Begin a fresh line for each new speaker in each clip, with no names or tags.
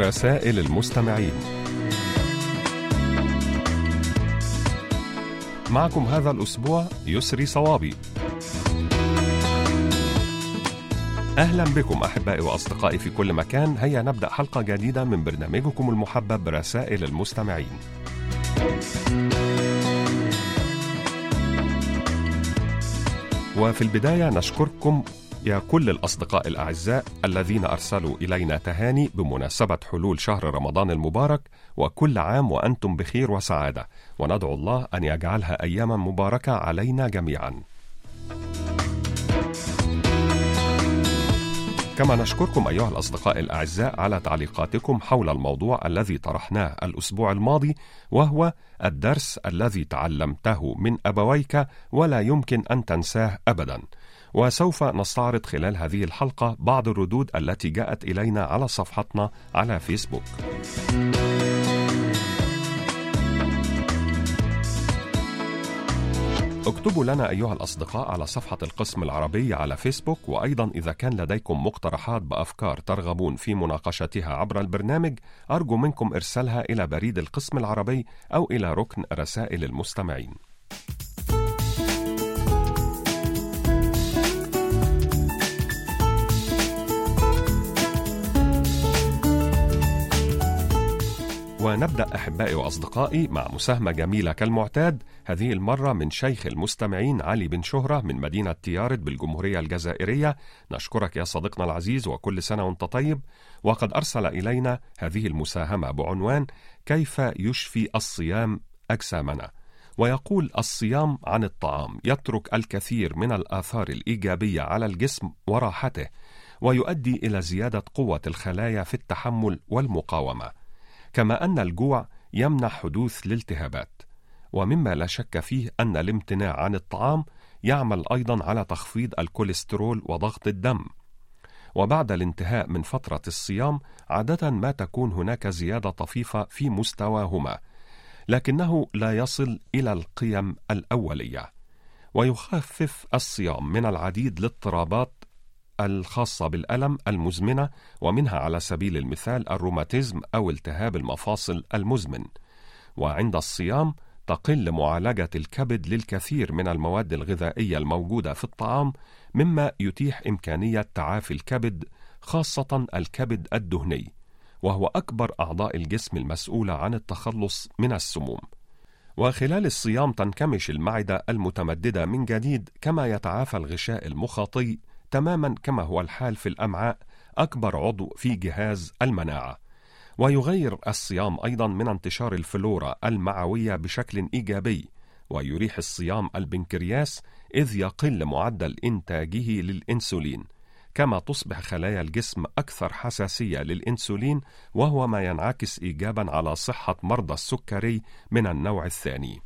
رسائل المستمعين. معكم هذا الأسبوع يسري صوابي. أهلا بكم أحبائي وأصدقائي في كل مكان. هيا نبدأ حلقة جديدة من برنامجكم المحبب رسائل المستمعين. وفي البداية نشكركم يا كل الأصدقاء الأعزاء الذين أرسلوا إلينا تهاني بمناسبة حلول شهر رمضان المبارك وكل عام وأنتم بخير وسعادة. وندعو الله أن يجعلها أياما مباركة علينا جميعا. كما نشكركم أيها الأصدقاء الأعزاء على تعليقاتكم حول الموضوع الذي طرحناه الأسبوع الماضي وهو الدرس الذي تعلمته من أبويك ولا يمكن أن تنساه أبدا. وسوف نستعرض خلال هذه الحلقة بعض الردود التي جاءت إلينا على صفحتنا على فيسبوك. اكتبوا لنا أيها الأصدقاء على صفحة القسم العربي على فيسبوك وأيضا إذا كان لديكم مقترحات بأفكار ترغبون في مناقشتها عبر البرنامج أرجو منكم إرسالها إلى بريد القسم العربي أو إلى ركن رسائل المستمعين. ونبدأ أحبائي وأصدقائي مع مساهمة جميلة كالمعتاد. هذه المرة من شيخ المستمعين علي بن شهرة من مدينة تيارد بالجمهورية الجزائرية. نشكرك يا صديقنا العزيز وكل سنة وأنت طيب. وقد أرسل إلينا هذه المساهمة بعنوان كيف يشفي الصيام أجسامنا؟ ويقول الصيام عن الطعام يترك الكثير من الآثار الإيجابية على الجسم وراحته ويؤدي إلى زيادة قوة الخلايا في التحمل والمقاومة. كما أن الجوع يمنع حدوث الالتهابات ومما لا شك فيه أن الامتناع عن الطعام يعمل أيضا على تخفيض الكوليسترول وضغط الدم. وبعد الانتهاء من فترة الصيام عادة ما تكون هناك زيادة طفيفة في مستواهما لكنه لا يصل إلى القيم الأولية ويخفف الصيام من العديد الاضطرابات الخاصة بالألم المزمنة ومنها على سبيل المثال الروماتيزم أو التهاب المفاصل المزمن. وعند الصيام تقل معالجة الكبد للكثير من المواد الغذائية الموجودة في الطعام مما يتيح إمكانية تعافي الكبد خاصة الكبد الدهني وهو أكبر أعضاء الجسم المسؤولة عن التخلص من السموم. وخلال الصيام تنكمش المعدة المتمددة من جديد كما يتعافى الغشاء المخاطي تماما كما هو الحال في الأمعاء أكبر عضو في جهاز المناعة. ويغير الصيام أيضا من انتشار الفلورا المعوية بشكل إيجابي ويريح الصيام البنكرياس إذ يقل معدل إنتاجه للإنسولين. كما تصبح خلايا الجسم أكثر حساسية للإنسولين وهو ما ينعكس ايجابا على صحة مرضى السكري من النوع الثاني.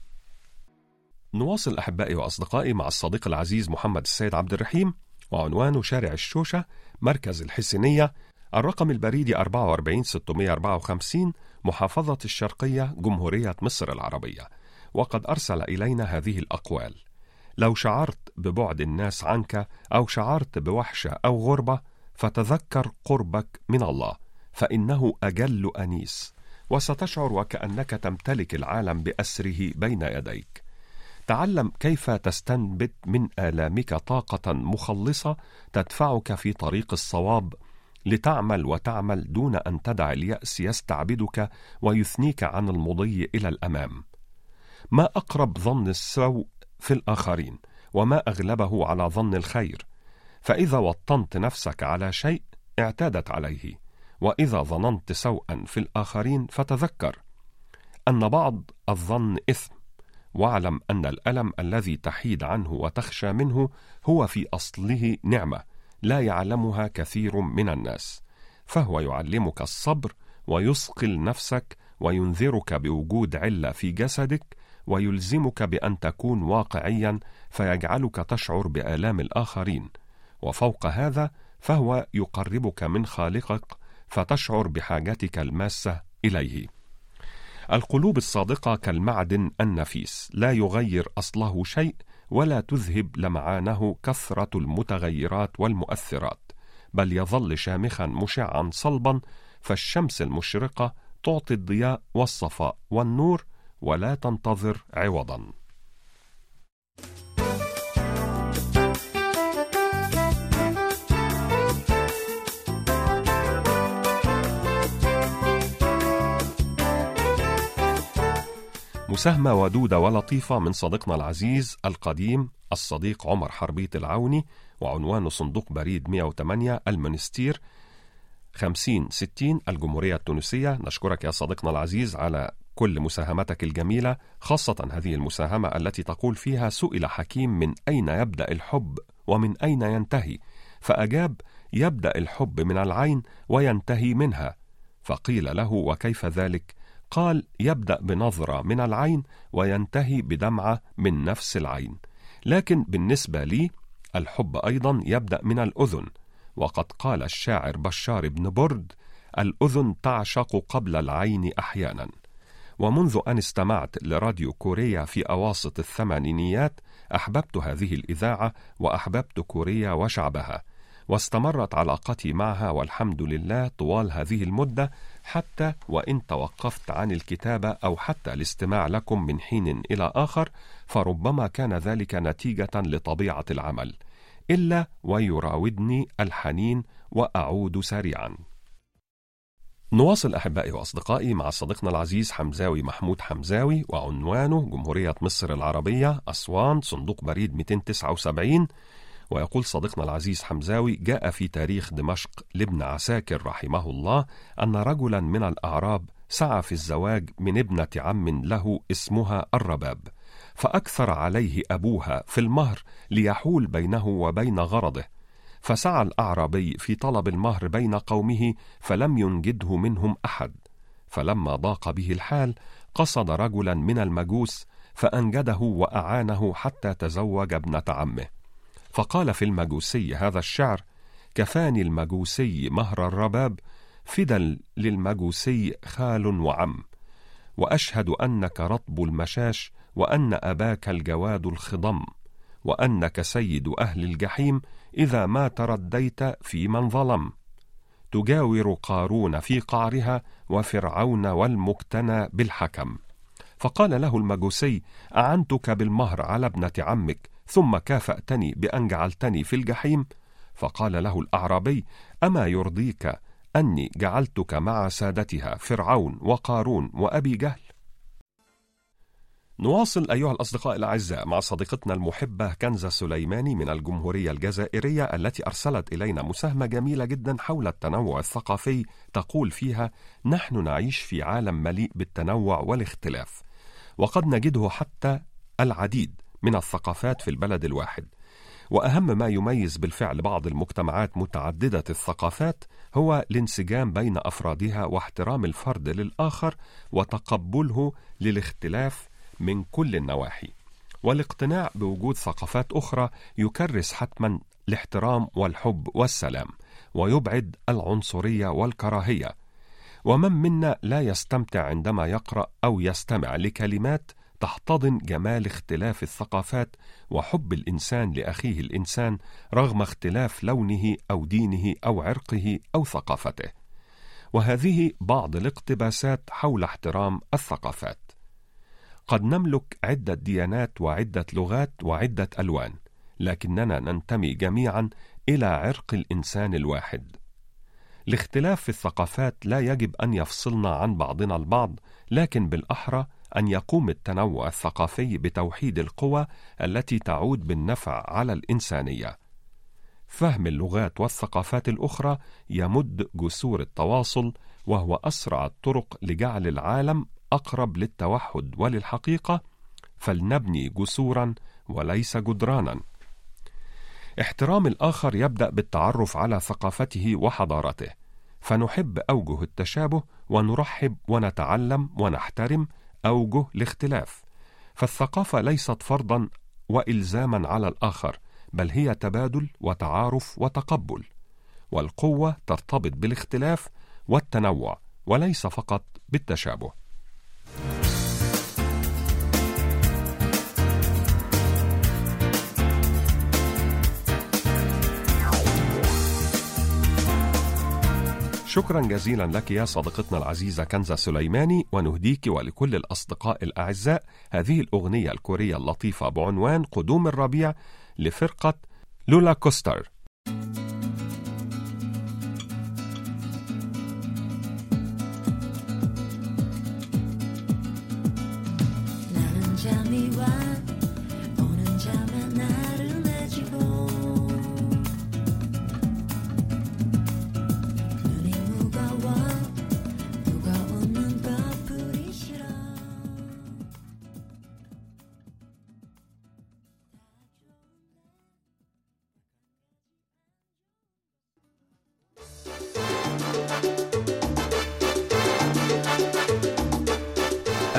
نواصل أحبائي وأصدقائي مع الصديق العزيز محمد السيد عبد الرحيم. وعنوانه شارع الشوشة مركز الحسينية الرقم البريدي 44654 محافظة الشرقية جمهورية مصر العربية. وقد أرسل إلينا هذه الأقوال. لو شعرت ببعد الناس عنك أو شعرت بوحشة أو غربة فتذكر قربك من الله فإنه أجل أنيس. وستشعر وكأنك تمتلك العالم بأسره بين يديك. تعلم كيف تستنبت من آلامك طاقة مخلصة تدفعك في طريق الصواب لتعمل وتعمل دون أن تدع اليأس يستعبدك ويثنيك عن المضي إلى الأمام. ما أقرب ظن السوء في الآخرين، وما أغلبه على ظن الخير. فإذا وطنت نفسك على شيء اعتادت عليه، وإذا ظننت سوءا في الآخرين فتذكر أن بعض الظن إثم واعلم أن الألم الذي تحيد عنه وتخشى منه هو في أصله نعمة لا يعلمها كثير من الناس. فهو يعلمك الصبر ويثقل نفسك وينذرك بوجود علة في جسدك ويلزمك بأن تكون واقعيا فيجعلك تشعر بآلام الآخرين. وفوق هذا فهو يقربك من خالقك فتشعر بحاجتك الماسة إليه. القلوب الصادقة كالمعدن النفيس لا يغير أصله شيء ولا تذهب لمعانه كثرة المتغيرات والمؤثرات بل يظل شامخا مشعا صلبا فالشمس المشرقة تعطي الضياء والصفاء والنور ولا تنتظر عوضا. مساهمة ودودة ولطيفة من صديقنا العزيز القديم الصديق عمر حربيت العوني وعنوانه صندوق بريد 108 المنستير 50 60 الجمهورية التونسية. نشكرك يا صديقنا العزيز على كل مساهمتك الجميلة خاصة هذه المساهمة التي تقول فيها سئل حكيم من أين يبدأ الحب ومن أين ينتهي؟ فأجاب يبدأ الحب من العين وينتهي منها. فقيل له وكيف ذلك؟ قال يبدأ بنظرة من العين وينتهي بدمعة من نفس العين. لكن بالنسبة لي الحب أيضا يبدأ من الأذن. وقد قال الشاعر بشار بن برد الأذن تعشق قبل العين أحيانا. ومنذ أن استمعت لراديو كوريا في أواسط الثمانينيات أحببت هذه الإذاعة وأحببت كوريا وشعبها. واستمرت علاقتي معها والحمد لله طوال هذه المدة حتى وإن توقفت عن الكتابة أو حتى الاستماع لكم من حين إلى آخر فربما كان ذلك نتيجة لطبيعة العمل. إلا ويراودني الحنين وأعود سريعا. نواصل أحبائي وأصدقائي مع صديقنا العزيز حمزاوي محمود حمزاوي وعنوانه جمهورية مصر العربية أسوان صندوق بريد 279 ويقول صديقنا العزيز حمزاوي جاء في تاريخ دمشق لابن عساكر رحمه الله أن رجلا من الأعراب سعى في الزواج من ابنة عم له اسمها الرباب فأكثر عليه أبوها في المهر ليحول بينه وبين غرضه فسعى الأعرابي في طلب المهر بين قومه فلم ينجده منهم أحد فلما ضاق به الحال قصد رجلا من المجوس فأنجده وأعانه حتى تزوج ابنة عمه. فقال في المجوسي هذا الشعر كفاني المجوسي مهر الرباب فدا للمجوسي خال وعم. وأشهد أنك رطب المشاش وأن أباك الجواد الخضم. وأنك سيد أهل الجحيم إذا ما ترديت في من ظلم. تجاور قارون في قعرها وفرعون والمكتنى بالحكم. فقال له المجوسي أعنتك بالمهر على ابنة عمك ثم كافأتني بأن جعلتني في الجحيم. فقال له الأعرابي أما يرضيك أني جعلتك مع سادتها فرعون وقارون وأبي جهل؟ نواصل أيها الأصدقاء الأعزاء مع صديقتنا المحبة كنزة سليماني من الجمهورية الجزائرية التي أرسلت إلينا مساهمة جميلة جدا حول التنوع الثقافي تقول فيها: نحن نعيش في عالم مليء بالتنوع والاختلاف، وقد نجده حتى العديد من الثقافات في البلد الواحد. وأهم ما يميز بالفعل بعض المجتمعات متعددة الثقافات هو الانسجام بين أفرادها واحترام الفرد للآخر وتقبله للاختلاف من كل النواحي. والاقتناع بوجود ثقافات أخرى يكرس حتما الاحترام والحب والسلام ويبعد العنصرية والكراهية. ومن منا لا يستمتع عندما يقرأ أو يستمع لكلمات تحتضن جمال اختلاف الثقافات وحب الإنسان لأخيه الإنسان رغم اختلاف لونه أو دينه أو عرقه أو ثقافته. وهذه بعض الاقتباسات حول احترام الثقافات. قد نملك عدة ديانات وعدة لغات وعدة ألوان لكننا ننتمي جميعا إلى عرق الإنسان الواحد. الاختلاف في الثقافات لا يجب أن يفصلنا عن بعضنا البعض لكن بالأحرى أن يقوم التنوع الثقافي بتوحيد القوى التي تعود بالنفع على الإنسانية. فهم اللغات والثقافات الأخرى يمد جسور التواصل وهو أسرع الطرق لجعل العالم أقرب للتوحد وللحقيقة فلنبني جسورا وليس جدرانا. احترام الآخر يبدأ بالتعرف على ثقافته وحضارته، فنحب أوجه التشابه ونرحب ونتعلم ونحترم أوجه الاختلاف فالثقافة ليست فرضا وإلزاما على الآخر بل هي تبادل وتعارف وتقبل. والقوة ترتبط بالاختلاف والتنوع وليس فقط بالتشابه. شكرا جزيلا لك يا صديقتنا العزيزة كنزة سليماني ونهديك ولكل الأصدقاء الأعزاء هذه الأغنية الكورية اللطيفة بعنوان قدوم الربيع لفرقة لولا كوستر.
Tell me why.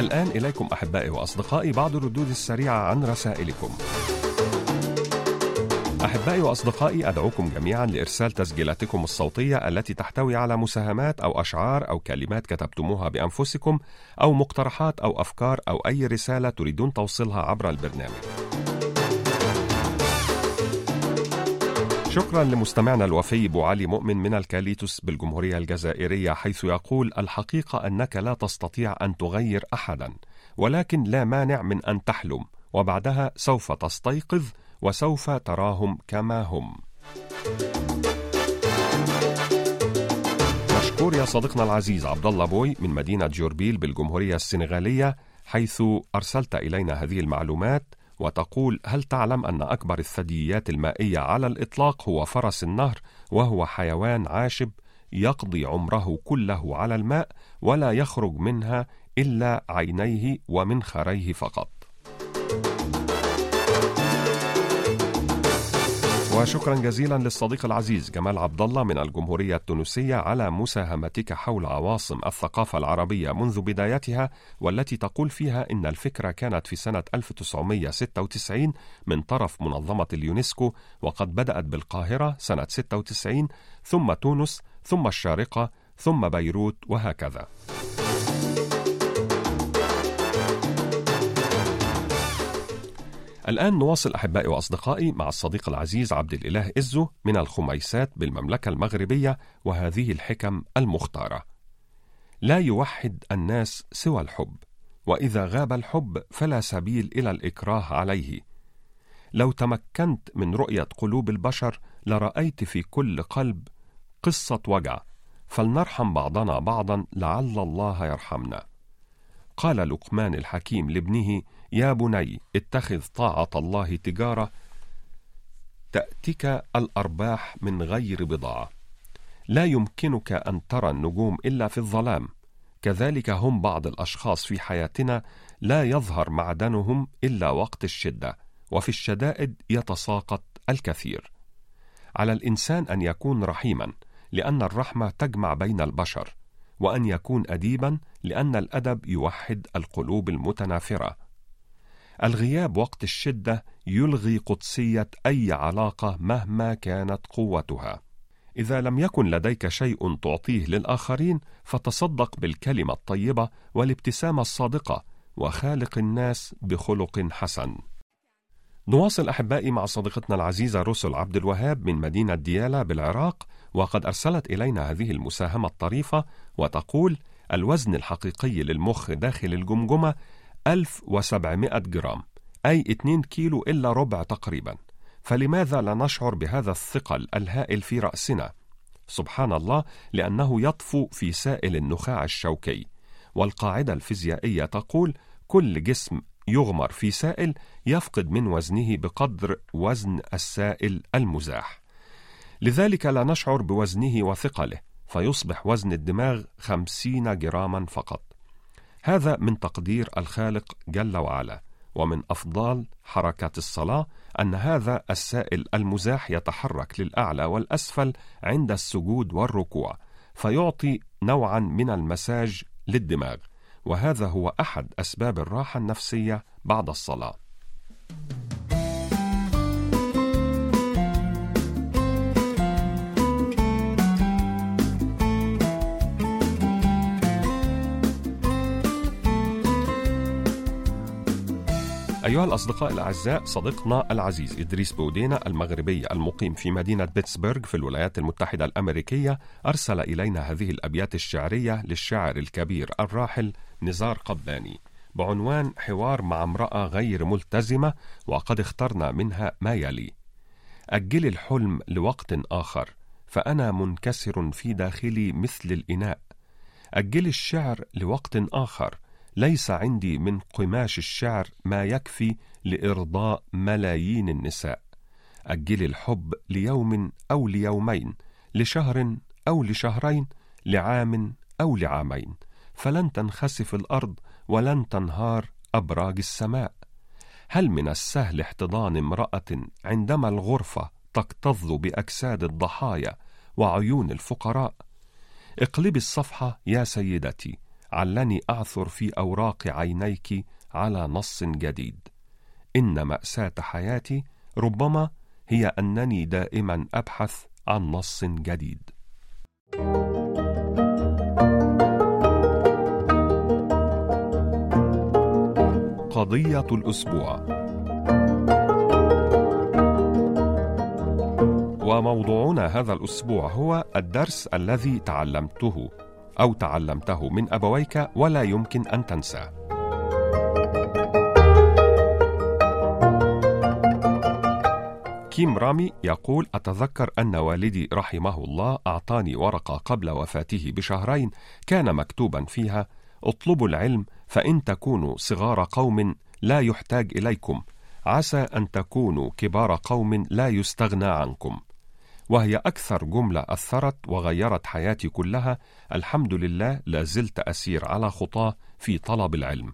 الآن إليكم أحبائي وأصدقائي بعض الردود السريعة عن رسائلكم. أحبائي وأصدقائي أدعوكم جميعا لإرسال تسجيلاتكم الصوتية التي تحتوي على مساهمات أو أشعار أو كلمات كتبتموها بأنفسكم أو مقترحات أو أفكار أو أي رسالة تريدون توصيلها عبر البرنامج. شكرا لمستمعنا الوفي أبو علي مؤمن من الكاليتوس بالجمهورية الجزائرية حيث يقول الحقيقة أنك لا تستطيع أن تغير احدا ولكن لا مانع من أن تحلم وبعدها سوف تستيقظ وسوف تراهم كما هم. مشكور يا صديقنا العزيز عبد الله بوي من مدينة جوربيل بالجمهورية السنغالية حيث أرسلت إلينا هذه المعلومات وتقول هل تعلم أن أكبر الثدييات المائية على الإطلاق هو فرس النهر وهو حيوان عاشب يقضي عمره كله على الماء ولا يخرج منها إلا عينيه ومنخريه فقط؟ وشكرا جزيلا للصديق العزيز جمال عبد الله من الجمهورية التونسية على مساهمتك حول عواصم الثقافة العربية منذ بدايتها والتي تقول فيها إن الفكرة كانت في سنة 1996 من طرف منظمة اليونسكو وقد بدأت بالقاهرة سنة 96 ثم تونس ثم الشارقة ثم بيروت وهكذا. الآن نواصل أحبائي وأصدقائي مع الصديق العزيز عبد الإله إزو من الخميسات بالمملكة المغربية وهذه الحكم المختارة. لا يوحد الناس سوى الحب، وإذا غاب الحب فلا سبيل إلى الإكراه عليه. لو تمكنت من رؤية قلوب البشر لرأيت في كل قلب قصة وجع، فلنرحم بعضنا بعضا لعل الله يرحمنا. قال لقمان الحكيم لابنه يا بني اتخذ طاعة الله تجارة تأتيك الأرباح من غير بضاعة. لا يمكنك أن ترى النجوم إلا في الظلام، كذلك هم بعض الأشخاص في حياتنا لا يظهر معدنهم إلا وقت الشدة، وفي الشدائد يتساقط الكثير. على الإنسان أن يكون رحيما، لأن الرحمة تجمع بين البشر، وأن يكون أديبا لأن الأدب يوحد القلوب المتنافرة. الغياب وقت الشدة يلغي قدسية أي علاقة مهما كانت قوتها. إذا لم يكن لديك شيء تعطيه للآخرين فتصدق بالكلمة الطيبة والابتسامة الصادقة وخالق الناس بخلق حسن. نواصل أحبائي مع صديقتنا العزيزة رسل عبد الوهاب من مدينة ديالى بالعراق وقد أرسلت إلينا هذه المساهمة الطريفة وتقول الوزن الحقيقي للمخ داخل الجمجمة 1700 جرام أي 2 كيلو إلا ربع تقريبا. فلماذا لا نشعر بهذا الثقل الهائل في رأسنا؟ سبحان الله لأنه يطفو في سائل النخاع الشوكي. والقاعدة الفيزيائية تقول كل جسم يغمر في سائل يفقد من وزنه بقدر وزن السائل المزاح. لذلك لا نشعر بوزنه وثقله فيصبح وزن الدماغ خمسين جراما فقط. هذا من تقدير الخالق جل وعلا ومن أفضال حركات الصلاة أن هذا السائل المزاح يتحرك للأعلى والأسفل عند السجود والركوع فيعطي نوعا من المساج للدماغ وهذا هو أحد أسباب الراحة النفسية بعد الصلاة. أيها الأصدقاء الأعزاء صديقنا العزيز إدريس بودينا المغربي المقيم في مدينة بيتسبرغ في الولايات المتحدة الأمريكية أرسل إلينا هذه الأبيات الشعرية للشاعر الكبير الراحل نزار قباني بعنوان حوار مع امرأة غير ملتزمة وقد اخترنا منها ما يلي. أجل الحلم لوقت آخر فأنا منكسر في داخلي مثل الإناء. أجل الشعر لوقت آخر ليس عندي من قماش الشعر ما يكفي لإرضاء ملايين النساء. أجل الحب ليوم أو ليومين لشهر أو لشهرين لعام أو لعامين. فلن تنخسف الأرض ولن تنهار أبراج السماء. هل من السهل احتضان امرأة عندما الغرفة تكتظ بأجساد الضحايا وعيون الفقراء؟ اقلبي الصفحة يا سيدتي. علني أعثر في أوراق عينيك على نص جديد. إن مأساة حياتي ربما هي أنني دائما أبحث عن نص جديد. قضية الأسبوع. وموضوعنا هذا الأسبوع هو الدرس الذي تعلمته. أو تعلمته من أبويك ولا يمكن أن تنساه. كيم رامي يقول أتذكر أن والدي رحمه الله أعطاني ورقة قبل وفاته بشهرين كان مكتوبا فيها اطلبوا العلم فإن تكونوا صغار قوم لا يحتاج إليكم عسى أن تكونوا كبار قوم لا يستغنى عنكم وهي أكثر جملة أثرت وغيرت حياتي كلها الحمد لله لا زلت أسير على خطاه في طلب العلم.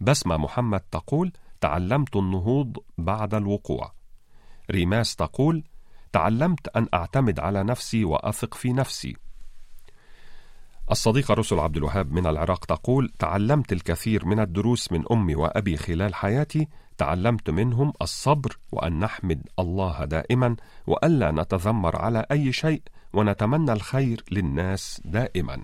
بسمة محمد تقول تعلمت النهوض بعد الوقوع ريماس تقول تعلمت أن أعتمد على نفسي وأثق في نفسي الصديقة رسل عبد الوهاب من العراق تقول تعلمت الكثير من الدروس من أمي وأبي خلال حياتي تعلمت منهم الصبر وأن نحمد الله دائما وألا نتذمر على أي شيء ونتمنى الخير للناس دائما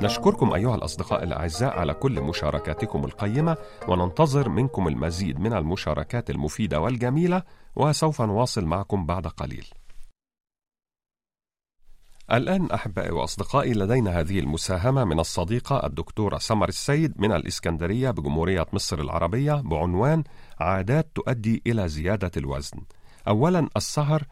نشكركم أيها الأصدقاء الأعزاء على كل مشاركاتكم القيمة وننتظر منكم المزيد من المشاركات المفيدة والجميلة وسوف نواصل معكم بعد قليل. الآن أحبائي وأصدقائي لدينا هذه المساهمة من الصديقة الدكتورة سمر السيد من الإسكندرية بجمهورية مصر العربية بعنوان عادات تؤدي إلى زيادة الوزن. أولا السهر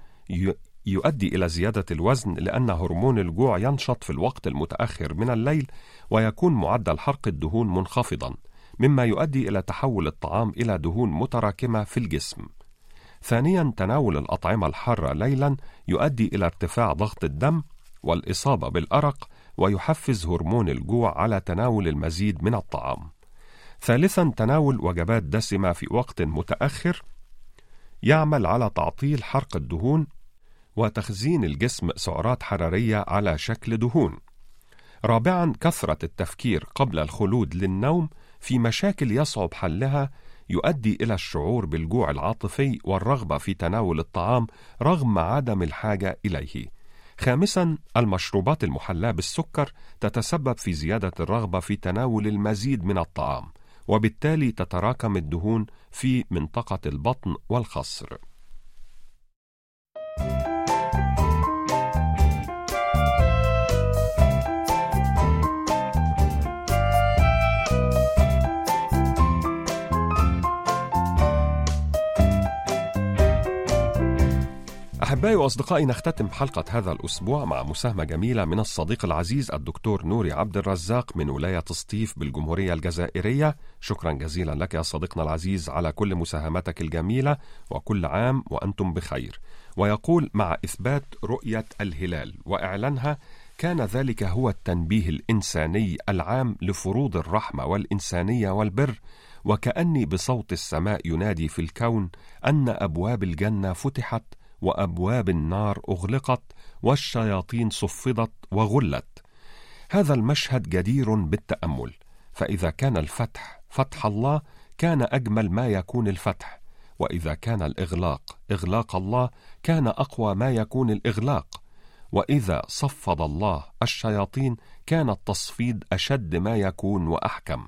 يؤدي إلى زيادة الوزن لأن هرمون الجوع ينشط في الوقت المتأخر من الليل ويكون معدل حرق الدهون منخفضا مما يؤدي إلى تحول الطعام إلى دهون متراكمة في الجسم. ثانيا تناول الأطعمة الحارة ليلا يؤدي إلى ارتفاع ضغط الدم والإصابة بالأرق ويحفز هرمون الجوع على تناول المزيد من الطعام. ثالثا تناول وجبات دسمة في وقت متأخر يعمل على تعطيل حرق الدهون وتخزين الجسم سعرات حرارية على شكل دهون. رابعا كثرة التفكير قبل الخلود للنوم في مشاكل يصعب حلها يؤدي إلى الشعور بالجوع العاطفي والرغبة في تناول الطعام رغم عدم الحاجة إليه. خامسا المشروبات المحلاة بالسكر تتسبب في زيادة الرغبة في تناول المزيد من الطعام، وبالتالي تتراكم الدهون في منطقة البطن والخصر. أحبائي وأصدقائي نختتم حلقة هذا الأسبوع مع مساهمة جميلة من الصديق العزيز الدكتور نوري عبد الرزاق من ولاية سطيف بالجمهورية الجزائرية. شكرا جزيلا لك يا صديقنا العزيز على كل مساهماتك الجميلة وكل عام وأنتم بخير. ويقول مع إثبات رؤية الهلال وإعلانها كان ذلك هو التنبيه الإنساني العام لفروض الرحمة والإنسانية والبر. وكأني بصوت السماء ينادي في الكون أن أبواب الجنة فتحت وأبواب النار أغلقت والشياطين صفدت وغلت. هذا المشهد جدير بالتأمل فإذا كان الفتح فتح الله كان أجمل ما يكون الفتح وإذا كان الإغلاق إغلاق الله كان أقوى ما يكون الإغلاق. وإذا صفد الله الشياطين كان التصفيد أشد ما يكون وأحكم.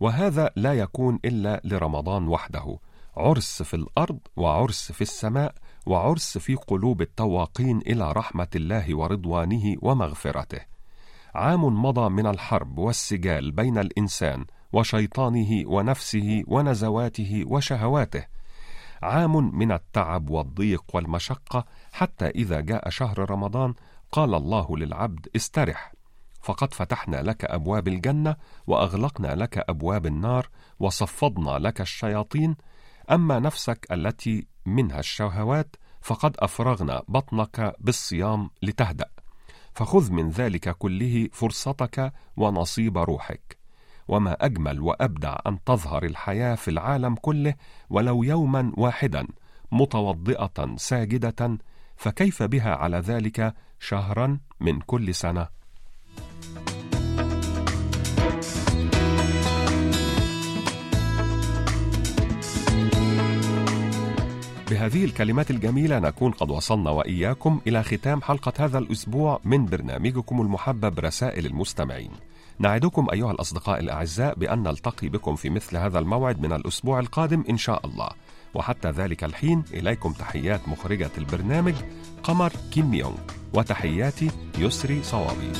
وهذا لا يكون إلا لرمضان وحده عرس في الأرض وعرس في السماء وعرس في قلوب التواقين إلى رحمة الله ورضوانه ومغفرته. عام مضى من الحرب والسجال بين الإنسان وشيطانه ونفسه ونزواته وشهواته. عام من التعب والضيق والمشقة حتى إذا جاء شهر رمضان قال الله للعبد استرح فقد فتحنا لك أبواب الجنة وأغلقنا لك أبواب النار وصفدنا لك الشياطين. أما نفسك التي منها الشهوات فقد افرغنا بطنك بالصيام لتهدأ. فخذ من ذلك كله فرصتك ونصيب روحك. وما أجمل وأبدع أن تظهر الحياة في العالم كله ولو يوما واحدا متوضئة ساجدة فكيف بها على ذلك شهرا من كل سنة؟ بهذه الكلمات الجميلة نكون قد وصلنا وإياكم إلى ختام حلقة هذا الأسبوع من برنامجكم المحبب رسائل المستمعين. نعدكم أيها الأصدقاء الأعزاء بأن نلتقي بكم في مثل هذا الموعد من الأسبوع القادم إن شاء الله. وحتى ذلك الحين إليكم تحيات مخرجة البرنامج قمر كيم يونغ وتحياتي يسري صوابي.